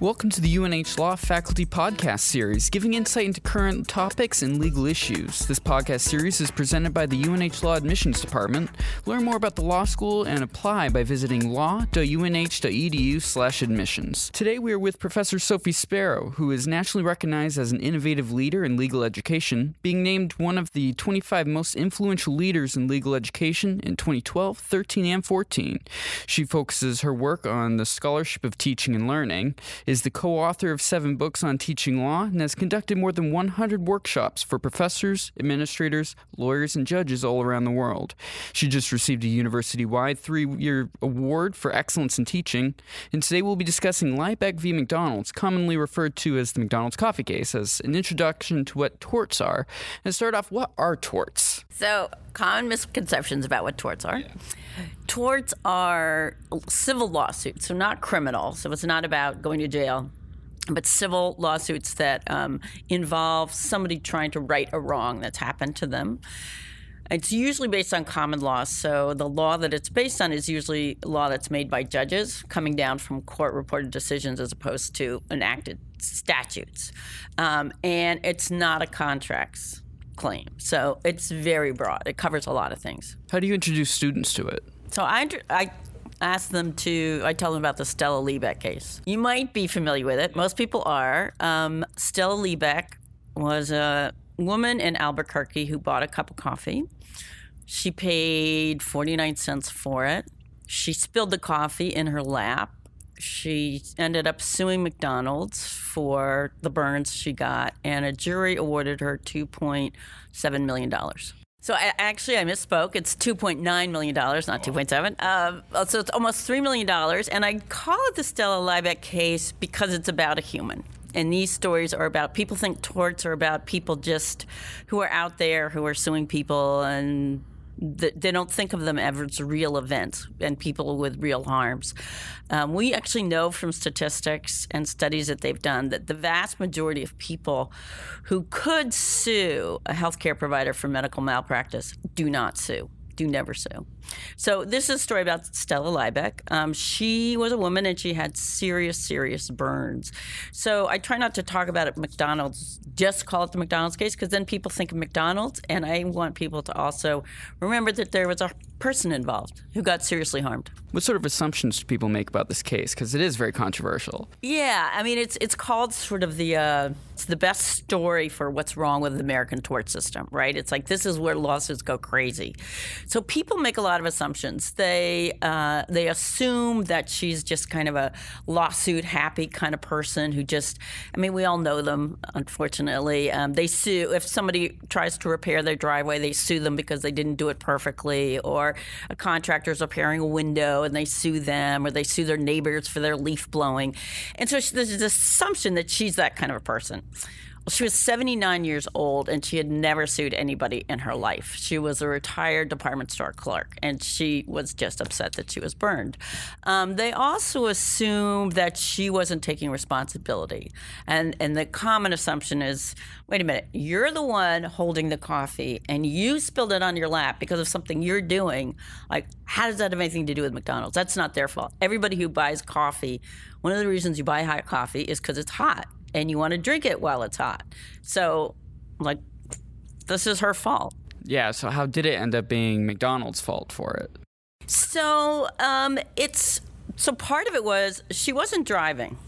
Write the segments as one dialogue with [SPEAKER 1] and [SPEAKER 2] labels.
[SPEAKER 1] Welcome to the UNH Law Faculty Podcast Series, giving insight into current topics and legal issues. This podcast series is presented by the UNH Law Admissions Department. Learn more about the law school and apply by visiting law.unh.edu/admissions. Today we are with Professor Sophie Sparrow, who is nationally recognized as an innovative leader in legal education, being named one of the 25 most influential leaders in legal education in 2012, 13, and 14. She focuses her work on the scholarship of teaching and learning is the co author of seven books on teaching law and has conducted more than 100 workshops for professors, administrators, lawyers, and judges all around the world. She just received a university wide three year award for excellence in teaching, and today we'll be discussing Liebeck v. McDonald's, commonly referred to as the McDonald's coffee case, as an introduction to what torts are. And start off, what are torts?
[SPEAKER 2] So, common misconceptions about what torts are. Yeah. Torts are civil lawsuits, so not criminal. So it's not about going to jail, but civil lawsuits that um, involve somebody trying to right a wrong that's happened to them. It's usually based on common law. So the law that it's based on is usually law that's made by judges coming down from court reported decisions as opposed to enacted statutes. Um, and it's not a contracts claim. So it's very broad. It covers a lot of things.
[SPEAKER 1] How do you introduce students to it?
[SPEAKER 2] So I, I ask them to, I tell them about the Stella Liebeck case. You might be familiar with it. Most people are. Um, Stella Liebeck was a woman in Albuquerque who bought a cup of coffee. She paid 49 cents for it. She spilled the coffee in her lap she ended up suing McDonald's for the burns she got, and a jury awarded her $2.7 million. So I, actually, I misspoke. It's $2.9 million, not 2.7. Uh, so it's almost $3 million. And I call it the Stella Liebeck case because it's about a human. And these stories are about people think torts are about people just who are out there who are suing people and they don't think of them as real events and people with real harms. Um, we actually know from statistics and studies that they've done that the vast majority of people who could sue a healthcare provider for medical malpractice do not sue do never sue. So this is a story about Stella Liebeck. Um, she was a woman and she had serious, serious burns. So I try not to talk about it McDonald's, just call it the McDonald's case, because then people think of McDonald's, and I want people to also remember that there was a person involved who got seriously harmed.
[SPEAKER 1] What sort of assumptions do people make about this case? Because it is very controversial.
[SPEAKER 2] Yeah, I mean, it's it's called sort of the uh, it's the best story for what's wrong with the American tort system, right? It's like this is where lawsuits go crazy. So people make a lot of assumptions. They uh, they assume that she's just kind of a lawsuit happy kind of person who just, I mean, we all know them. Unfortunately, um, they sue if somebody tries to repair their driveway, they sue them because they didn't do it perfectly, or a contractor's repairing a window and they sue them, or they sue their neighbors for their leaf blowing. And so there's this assumption that she's that kind of a person. She was 79 years old and she had never sued anybody in her life. She was a retired department store clerk and she was just upset that she was burned. Um, they also assumed that she wasn't taking responsibility. And, and the common assumption is wait a minute, you're the one holding the coffee and you spilled it on your lap because of something you're doing. Like, how does that have anything to do with McDonald's? That's not their fault. Everybody who buys coffee, one of the reasons you buy hot coffee is because it's hot and you want to drink it while it's hot. So, like, this is her fault.
[SPEAKER 1] Yeah. So, how did it end up being McDonald's fault for it?
[SPEAKER 2] So, um, it's so part of it was she wasn't driving.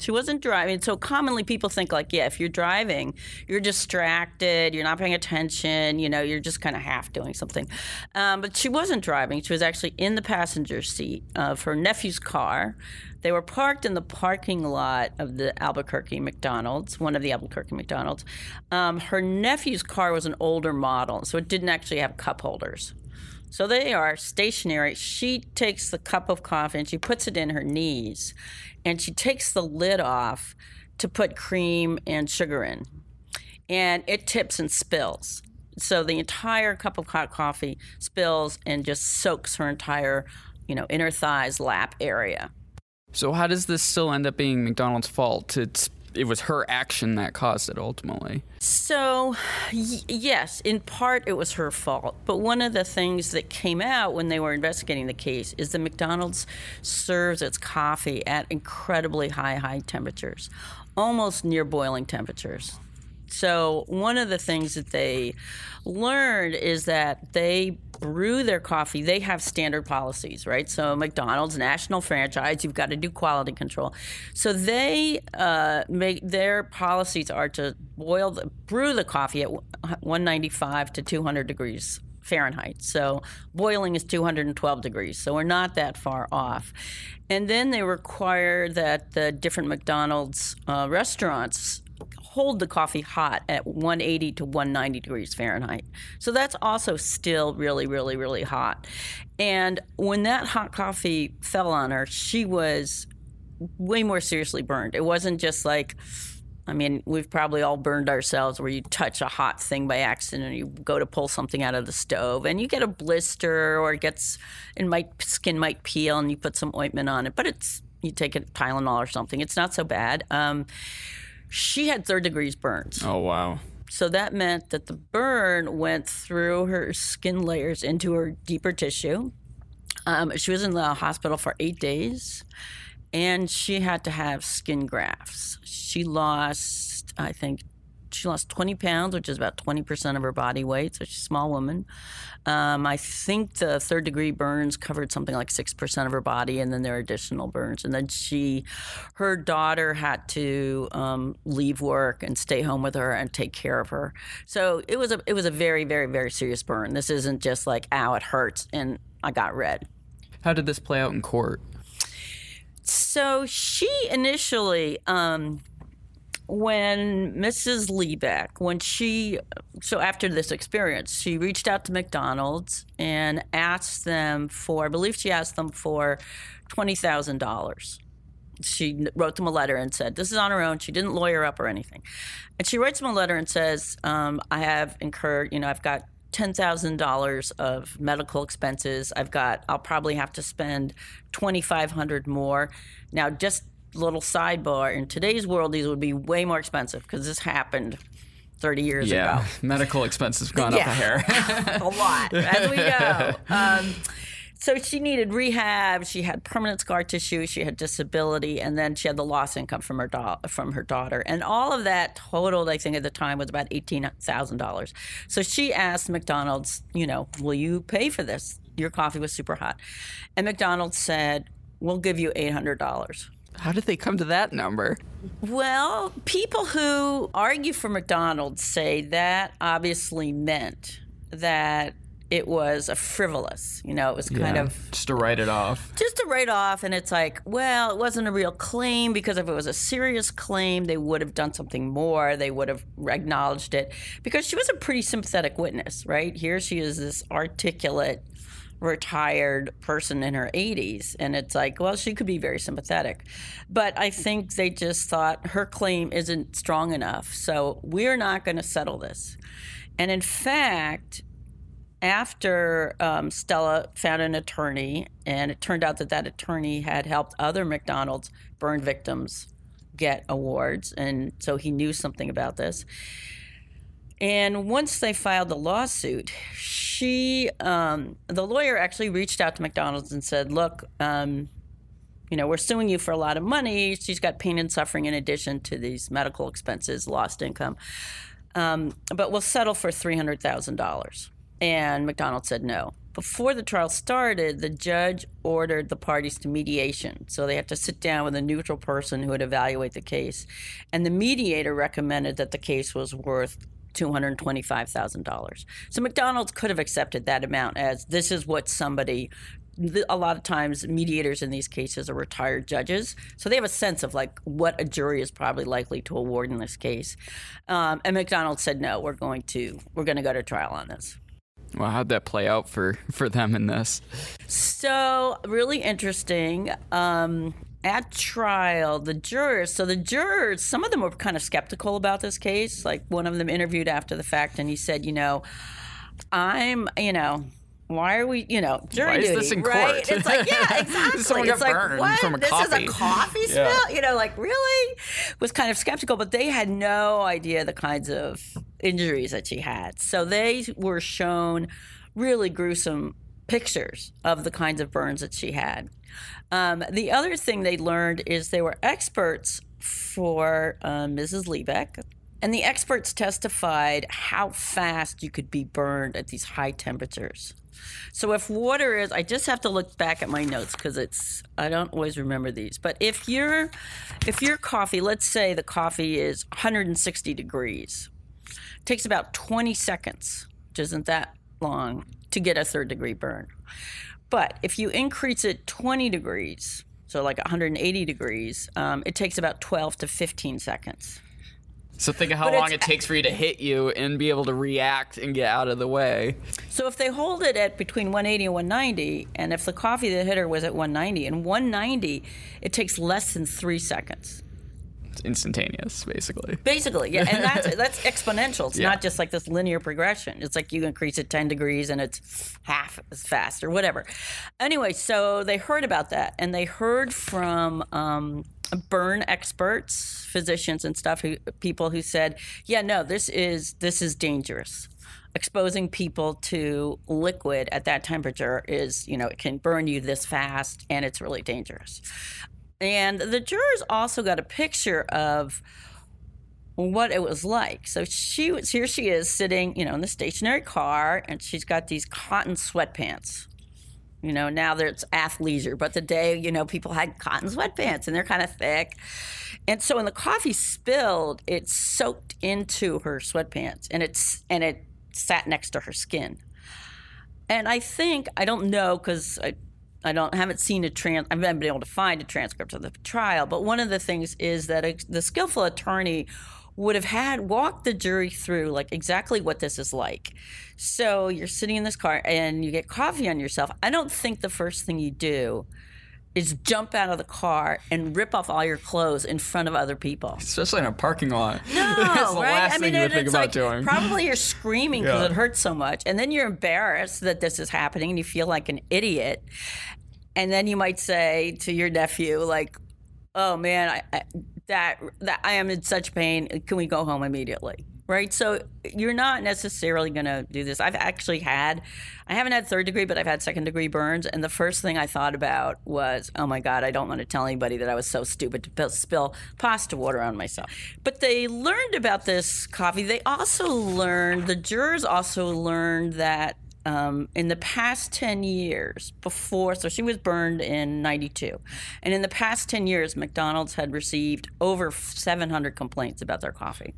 [SPEAKER 2] She wasn't driving. So commonly people think like, yeah, if you're driving, you're distracted, you're not paying attention, you know, you're just kind of half doing something. Um, but she wasn't driving. She was actually in the passenger seat of her nephew's car. They were parked in the parking lot of the Albuquerque McDonald's, one of the Albuquerque McDonald's. Um, her nephew's car was an older model, so it didn't actually have cup holders. So they are stationary. She takes the cup of coffee and she puts it in her knees and she takes the lid off to put cream and sugar in. And it tips and spills. So the entire cup of hot coffee spills and just soaks her entire, you know, inner thighs, lap area.
[SPEAKER 1] So how does this still end up being McDonald's fault? It's it was her action that caused it ultimately.
[SPEAKER 2] So, y- yes, in part it was her fault. But one of the things that came out when they were investigating the case is that McDonald's serves its coffee at incredibly high, high temperatures, almost near boiling temperatures. So, one of the things that they learned is that they brew their coffee. They have standard policies, right? So, McDonald's, national franchise, you've got to do quality control. So, they uh, make their policies are to boil, the, brew the coffee at 195 to 200 degrees Fahrenheit. So boiling is 212 degrees. So we're not that far off. And then they require that the different McDonald's uh, restaurants hold the coffee hot at 180 to 190 degrees Fahrenheit. So that's also still really, really, really hot. And when that hot coffee fell on her, she was way more seriously burned. It wasn't just like, I mean, we've probably all burned ourselves where you touch a hot thing by accident and you go to pull something out of the stove and you get a blister or it gets, and my skin might peel and you put some ointment on it, but it's, you take a Tylenol or something. It's not so bad. Um, she had third degrees burns.
[SPEAKER 1] Oh, wow.
[SPEAKER 2] So that meant that the burn went through her skin layers into her deeper tissue. Um, she was in the hospital for eight days and she had to have skin grafts. She lost, I think, she lost 20 pounds, which is about 20% of her body weight. So she's a small woman. Um, I think the third degree burns covered something like 6% of her body, and then there are additional burns. And then she, her daughter had to um, leave work and stay home with her and take care of her. So it was a, it was a very, very, very serious burn. This isn't just like, ow, it hurts, and I got red.
[SPEAKER 1] How did this play out in court?
[SPEAKER 2] So she initially, um, when Mrs. Liebeck, when she, so after this experience, she reached out to McDonald's and asked them for, I believe she asked them for $20,000. She wrote them a letter and said, This is on her own. She didn't lawyer up or anything. And she writes them a letter and says, um, I have incurred, you know, I've got $10,000 of medical expenses. I've got, I'll probably have to spend 2,500 more. Now, just little sidebar in today's world, these would be way more expensive because this happened 30 years
[SPEAKER 1] yeah.
[SPEAKER 2] ago.
[SPEAKER 1] Medical expenses have gone up a hair.
[SPEAKER 2] a lot, as we know. Um, so she needed rehab. She had permanent scar tissue. She had disability, and then she had the lost income from her da- from her daughter, and all of that totaled, I think, at the time was about eighteen thousand dollars. So she asked McDonald's, you know, will you pay for this? Your coffee was super hot, and McDonald's said, we'll give you eight hundred dollars.
[SPEAKER 1] How did they come to that number?
[SPEAKER 2] Well, people who argue for McDonald's say that obviously meant that it was a frivolous. You know, it was kind
[SPEAKER 1] Yeah,
[SPEAKER 2] of
[SPEAKER 1] just to write it off.
[SPEAKER 2] just to write off. And it's like, well, it wasn't a real claim because if it was a serious claim, they would have done something more. They would have acknowledged it because she was a pretty sympathetic witness, right? Here she is, this articulate, retired person in her 80s. And it's like, well, she could be very sympathetic. But I think they just thought her claim isn't strong enough. So we're not going to settle this. And in fact, after um, Stella found an attorney, and it turned out that that attorney had helped other McDonald's burn victims get awards, and so he knew something about this. And once they filed the lawsuit, she, um, the lawyer actually reached out to McDonald's and said, "Look, um, you know, we're suing you for a lot of money. She's got pain and suffering in addition to these medical expenses, lost income, um, but we'll settle for three hundred thousand dollars." And McDonald said no. Before the trial started, the judge ordered the parties to mediation. So they had to sit down with a neutral person who would evaluate the case. And the mediator recommended that the case was worth $225,000. So McDonald's could have accepted that amount as this is what somebody a lot of times mediators in these cases are retired judges so they have a sense of like what a jury is probably likely to award in this case um, and mcdonald said no we're going to we're going to go to trial on this
[SPEAKER 1] Well, how'd that play out for for them in this?
[SPEAKER 2] So, really interesting. Um, at trial, the jurors, so the jurors, some of them were kind of skeptical about this case. Like one of them interviewed after the fact, and he said, You know, I'm, you know, why are we, you know, jury
[SPEAKER 1] Why is
[SPEAKER 2] duty,
[SPEAKER 1] this in
[SPEAKER 2] right?
[SPEAKER 1] court?
[SPEAKER 2] It's like, yeah, exactly.
[SPEAKER 1] Someone
[SPEAKER 2] it's
[SPEAKER 1] got
[SPEAKER 2] like, what?
[SPEAKER 1] from a
[SPEAKER 2] this
[SPEAKER 1] coffee.
[SPEAKER 2] is a coffee
[SPEAKER 1] Yeah.
[SPEAKER 2] spill? You know, like really? Was kind of skeptical, but they had no idea the kinds of injuries that she had. So they were shown really gruesome pictures of the kinds of burns that she had. Um, the other thing they learned is they were experts for um, Mrs. Liebeck, and the experts testified how fast you could be burned at these high temperatures. So if water is, I just have to look back at my notes because it's I don't always remember these. But if your if your coffee, let's say the coffee is 160 degrees, takes about 20 seconds, which isn't that long, to get a third degree burn. But if you increase it 20 degrees, so like 180 degrees, um, it takes about 12 to 15 seconds.
[SPEAKER 1] So think of how
[SPEAKER 2] But
[SPEAKER 1] long it takes for you to hit you and be able to react and get out of the way.
[SPEAKER 2] So if they hold it at between 180 and 190, and if the coffee that hit her was at 190, and 190, it takes less than three seconds.
[SPEAKER 1] It's instantaneous, basically.
[SPEAKER 2] Basically, yeah, and that's that's exponential. It's
[SPEAKER 1] Yeah.
[SPEAKER 2] not just like this linear progression. It's like you increase it 10 degrees and it's half as fast or whatever. Anyway, so they heard about that, and they heard from um, burn experts, physicians, and stuff, who people who said, "Yeah, no, this is this is dangerous." Exposing people to liquid at that temperature is, you know, it can burn you this fast, and it's really dangerous. And the jurors also got a picture of what it was like. So she was here. She is sitting, you know, in the stationary car, and she's got these cotton sweatpants. You know, now there's athleisure, but the day, you know, people had cotton sweatpants, and they're kind of thick. And so when the coffee spilled, it soaked into her sweatpants, and it's and it sat next to her skin. And I think I don't know because I, I don't haven't seen a trans. I haven't been able to find a transcript of the trial. But one of the things is that a, the skillful attorney would have had walked the jury through like exactly what this is like. So you're sitting in this car and you get coffee on yourself. I don't think the first thing you do is jump out of the car and rip off all your clothes in front of other people.
[SPEAKER 1] Especially in a parking lot.
[SPEAKER 2] No,
[SPEAKER 1] That's the
[SPEAKER 2] right?
[SPEAKER 1] last
[SPEAKER 2] I mean,
[SPEAKER 1] thing you would think
[SPEAKER 2] it's
[SPEAKER 1] about
[SPEAKER 2] like,
[SPEAKER 1] doing.
[SPEAKER 2] Probably you're screaming because
[SPEAKER 1] Yeah.
[SPEAKER 2] it hurts so much, and then you're embarrassed that this is happening, and you feel like an idiot. And then you might say to your nephew, like, "Oh man, I, I, that that I am in such pain. Can we go home immediately?" Right. So you're not necessarily going to do this. I've actually had, I haven't had third degree, but I've had second degree burns. And the first thing I thought about was, oh my God, I don't want to tell anybody that I was so stupid to spill- pasta water on myself. But they learned about this coffee. They also learned, the jurors also learned that um, in the past 10 years before, so she was burned in 92. And in the past 10 years, McDonald's had received over 700 complaints about their coffee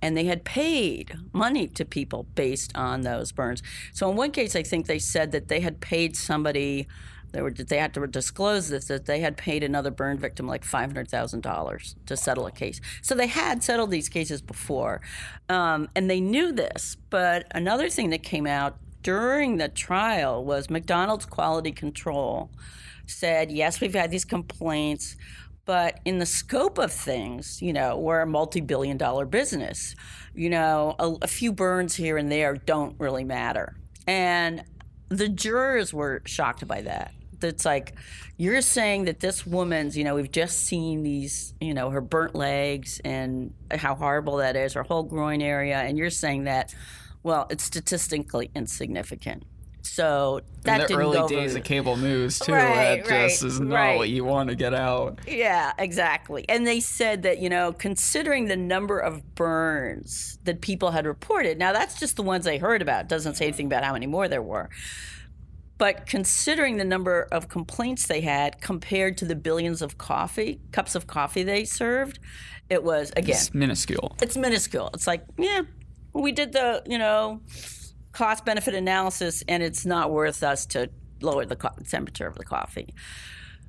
[SPEAKER 2] and they had paid money to people based on those burns. So in one case, I think they said that they had paid somebody. They were they had to disclose this that they had paid another burn victim like five hundred thousand dollars to settle a case. So they had settled these cases before, um, and they knew this. But another thing that came out during the trial was McDonald's quality control said yes, we've had these complaints. But in the scope of things, you know, we're a multi billion dollar business. You know, a, a few burns here and there don't really matter. And the jurors were shocked by that. It's like, you're saying that this woman's, you know, we've just seen these, you know, her burnt legs and how horrible that is, her whole groin area. And you're saying that, well, it's statistically insignificant. So that
[SPEAKER 1] in the early days of cable news too,
[SPEAKER 2] Right,
[SPEAKER 1] that just is not
[SPEAKER 2] right.
[SPEAKER 1] what you want to get out.
[SPEAKER 2] Yeah, exactly. And they said that, you know, considering the number of burns that people had reported, now that's just the ones they heard about. It doesn't say anything about how many more there were. But considering the number of complaints they had compared to the billions of coffee, cups of coffee they served, it was, again,
[SPEAKER 1] It's minuscule.
[SPEAKER 2] it's minuscule. It's like, yeah, we did the, you know, cost benefit analysis and it's not worth us to lower the co- temperature of the coffee.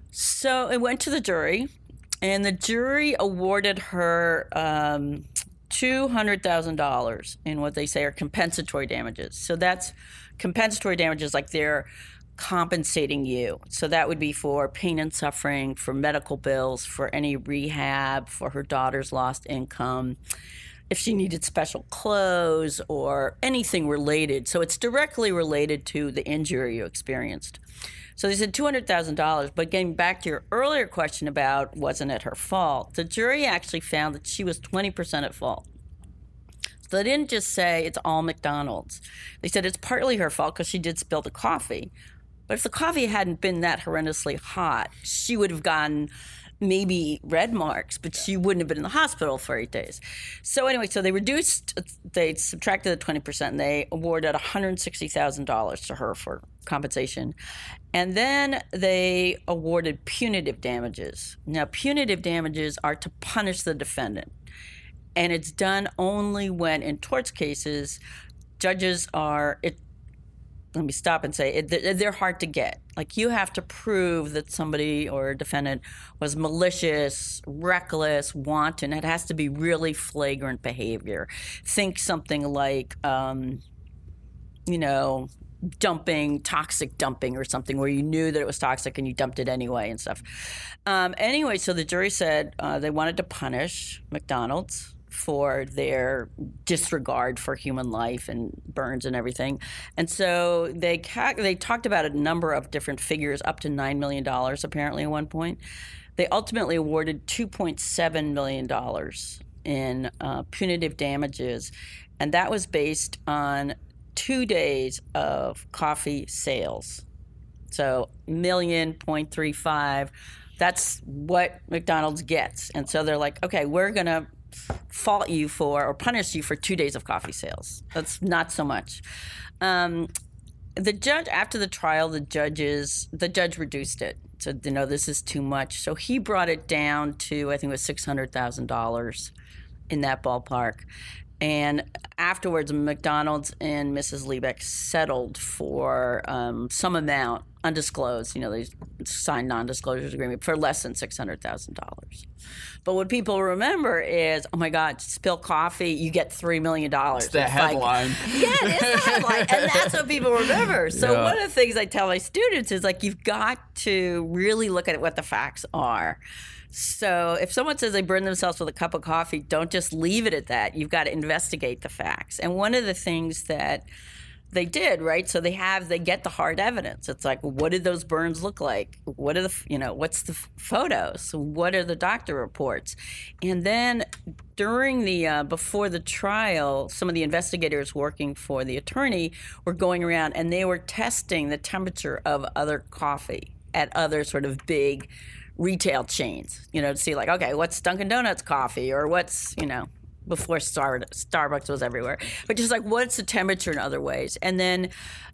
[SPEAKER 2] So it went to the jury, and the jury awarded her um, $200,000 in what they say are compensatory damages. So that's compensatory damages like they're compensating you. So that would be for pain and suffering, for medical bills, for any rehab, for her daughter's lost income. If she needed special clothes or anything related. So it's directly related to the injury you experienced. So they said $200,000. But getting back to your earlier question about wasn't it her fault, the jury actually found that she was 20% at fault. So they didn't just say it's all McDonald's. They said it's partly her fault because she did spill the coffee. But if the coffee hadn't been that horrendously hot, she would have gotten maybe red marks, but she wouldn't have been in the hospital for eight days. So anyway, so they reduced, they subtracted the twenty percent, and they awarded one hundred sixty thousand dollars to her for compensation, and then they awarded punitive damages. Now, punitive damages are to punish the defendant, and it's done only when in torts cases, judges are it let me stop and say it, they're hard to get. Like you have to prove that somebody or a defendant was malicious, reckless, wanton. It has to be really flagrant behavior. Think something like, um, you know, dumping, toxic dumping or something where you knew that it was toxic and you dumped it anyway and stuff. Um, anyway, so the jury said uh, they wanted to punish McDonald's for their disregard for human life and burns and everything. And so they ca- they talked about a number of different figures, up to nine million dollars apparently at one point. They ultimately awarded two point seven million dollars in uh, punitive damages, and that was based on two days of coffee sales. So million point three five. That's what McDonald's gets. And so they're like, okay, we're going to fault you for or punish you for two days of coffee sales. That's not so much. Um, the judge after the trial, the judges the judge reduced it. Said, you know, this is too much. So he brought it down to I think it was six hundred thousand dollars in that ballpark. And afterwards, McDonald's and Mrs. Liebeck settled for um, some amount undisclosed. You know, they signed non-disclosure agreement for less than six hundred thousand dollars. But what people remember is, oh my God, spill coffee, you get three million dollars.
[SPEAKER 1] It's the headline.
[SPEAKER 2] Like, yeah, it's the headline, and that's what people remember. So yeah. one of the things I tell my students is like, you've got to really look at what the facts are. So if someone says they burn themselves with a cup of coffee, don't just leave it at that. You've got to investigate the facts. And one of the things that they did right so they have they get the hard evidence it's like what did those burns look like what are the you know what's the photos what are the doctor reports and then during the uh, before the trial some of the investigators working for the attorney were going around and they were testing the temperature of other coffee at other sort of big retail chains, you know, to see like, okay, what's Dunkin' Donuts coffee or what's, you know, before Star- Starbucks was everywhere, but just like what's the temperature in other ways. And then,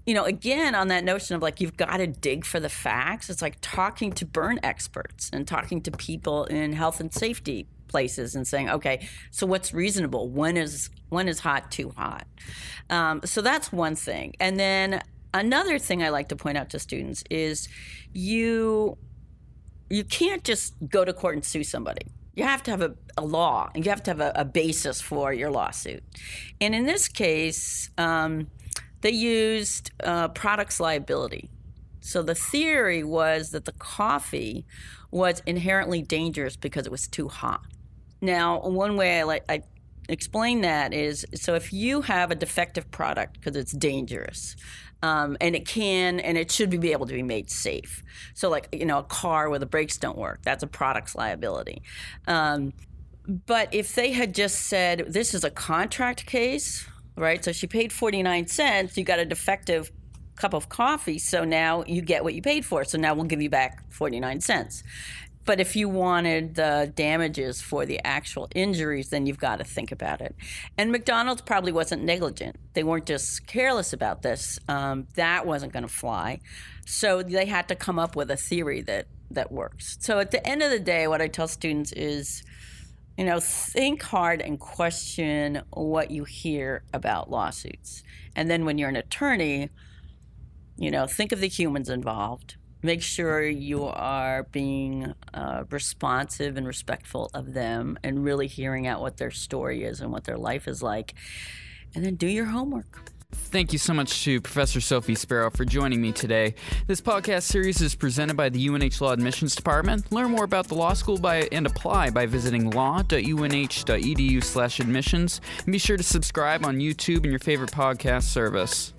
[SPEAKER 2] you know, again, on that notion of like, you've got to dig for the facts, it's like talking to burn experts and talking to people in health and safety places and saying, okay, so what's reasonable? When is when is hot too hot? Um, so that's one thing. And then another thing I like to point out to students is you you can't just go to court and sue somebody. You have to have a, a law and you have to have a, a, basis for your lawsuit. And in this case, um, they used uh, products liability. So the theory was that the coffee was inherently dangerous because it was too hot. Now, one way I like I explain that is so if you have a defective product because it's dangerous, um, and it can and it should be able to be made safe. So, like you know, a car where the brakes don't work, that's a product's liability. Um, but if they had just said this is a contract case, right? So she paid forty nine cents. You got a defective cup of coffee, so now you get what you paid for. So now we'll give you back forty nine cents. But if you wanted the damages for the actual injuries, then you've got to think about it. And McDonald's probably wasn't negligent. They weren't just careless about this. Um, that wasn't going to fly. So they had to come up with a theory that, that works. So at the end of the day, what I tell students is, you know, think hard and question what you hear about lawsuits. And then when you're an attorney, you know, think of the humans involved make sure you are being uh, responsive and respectful of them and really hearing out what their story is and what their life is like and then do your homework
[SPEAKER 1] Thank you so much to Professor Sophie Sparrow for joining me today. This podcast series is presented by the UNH Law Admissions Department. Learn more about the law school by and apply by visiting law.unh.edu/admissions. And be sure to subscribe on YouTube and your favorite podcast service.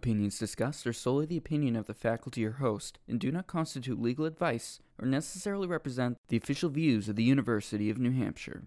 [SPEAKER 1] Opinions discussed are solely the opinion of the faculty or host and do not constitute legal advice or necessarily represent the official views of the University of New Hampshire.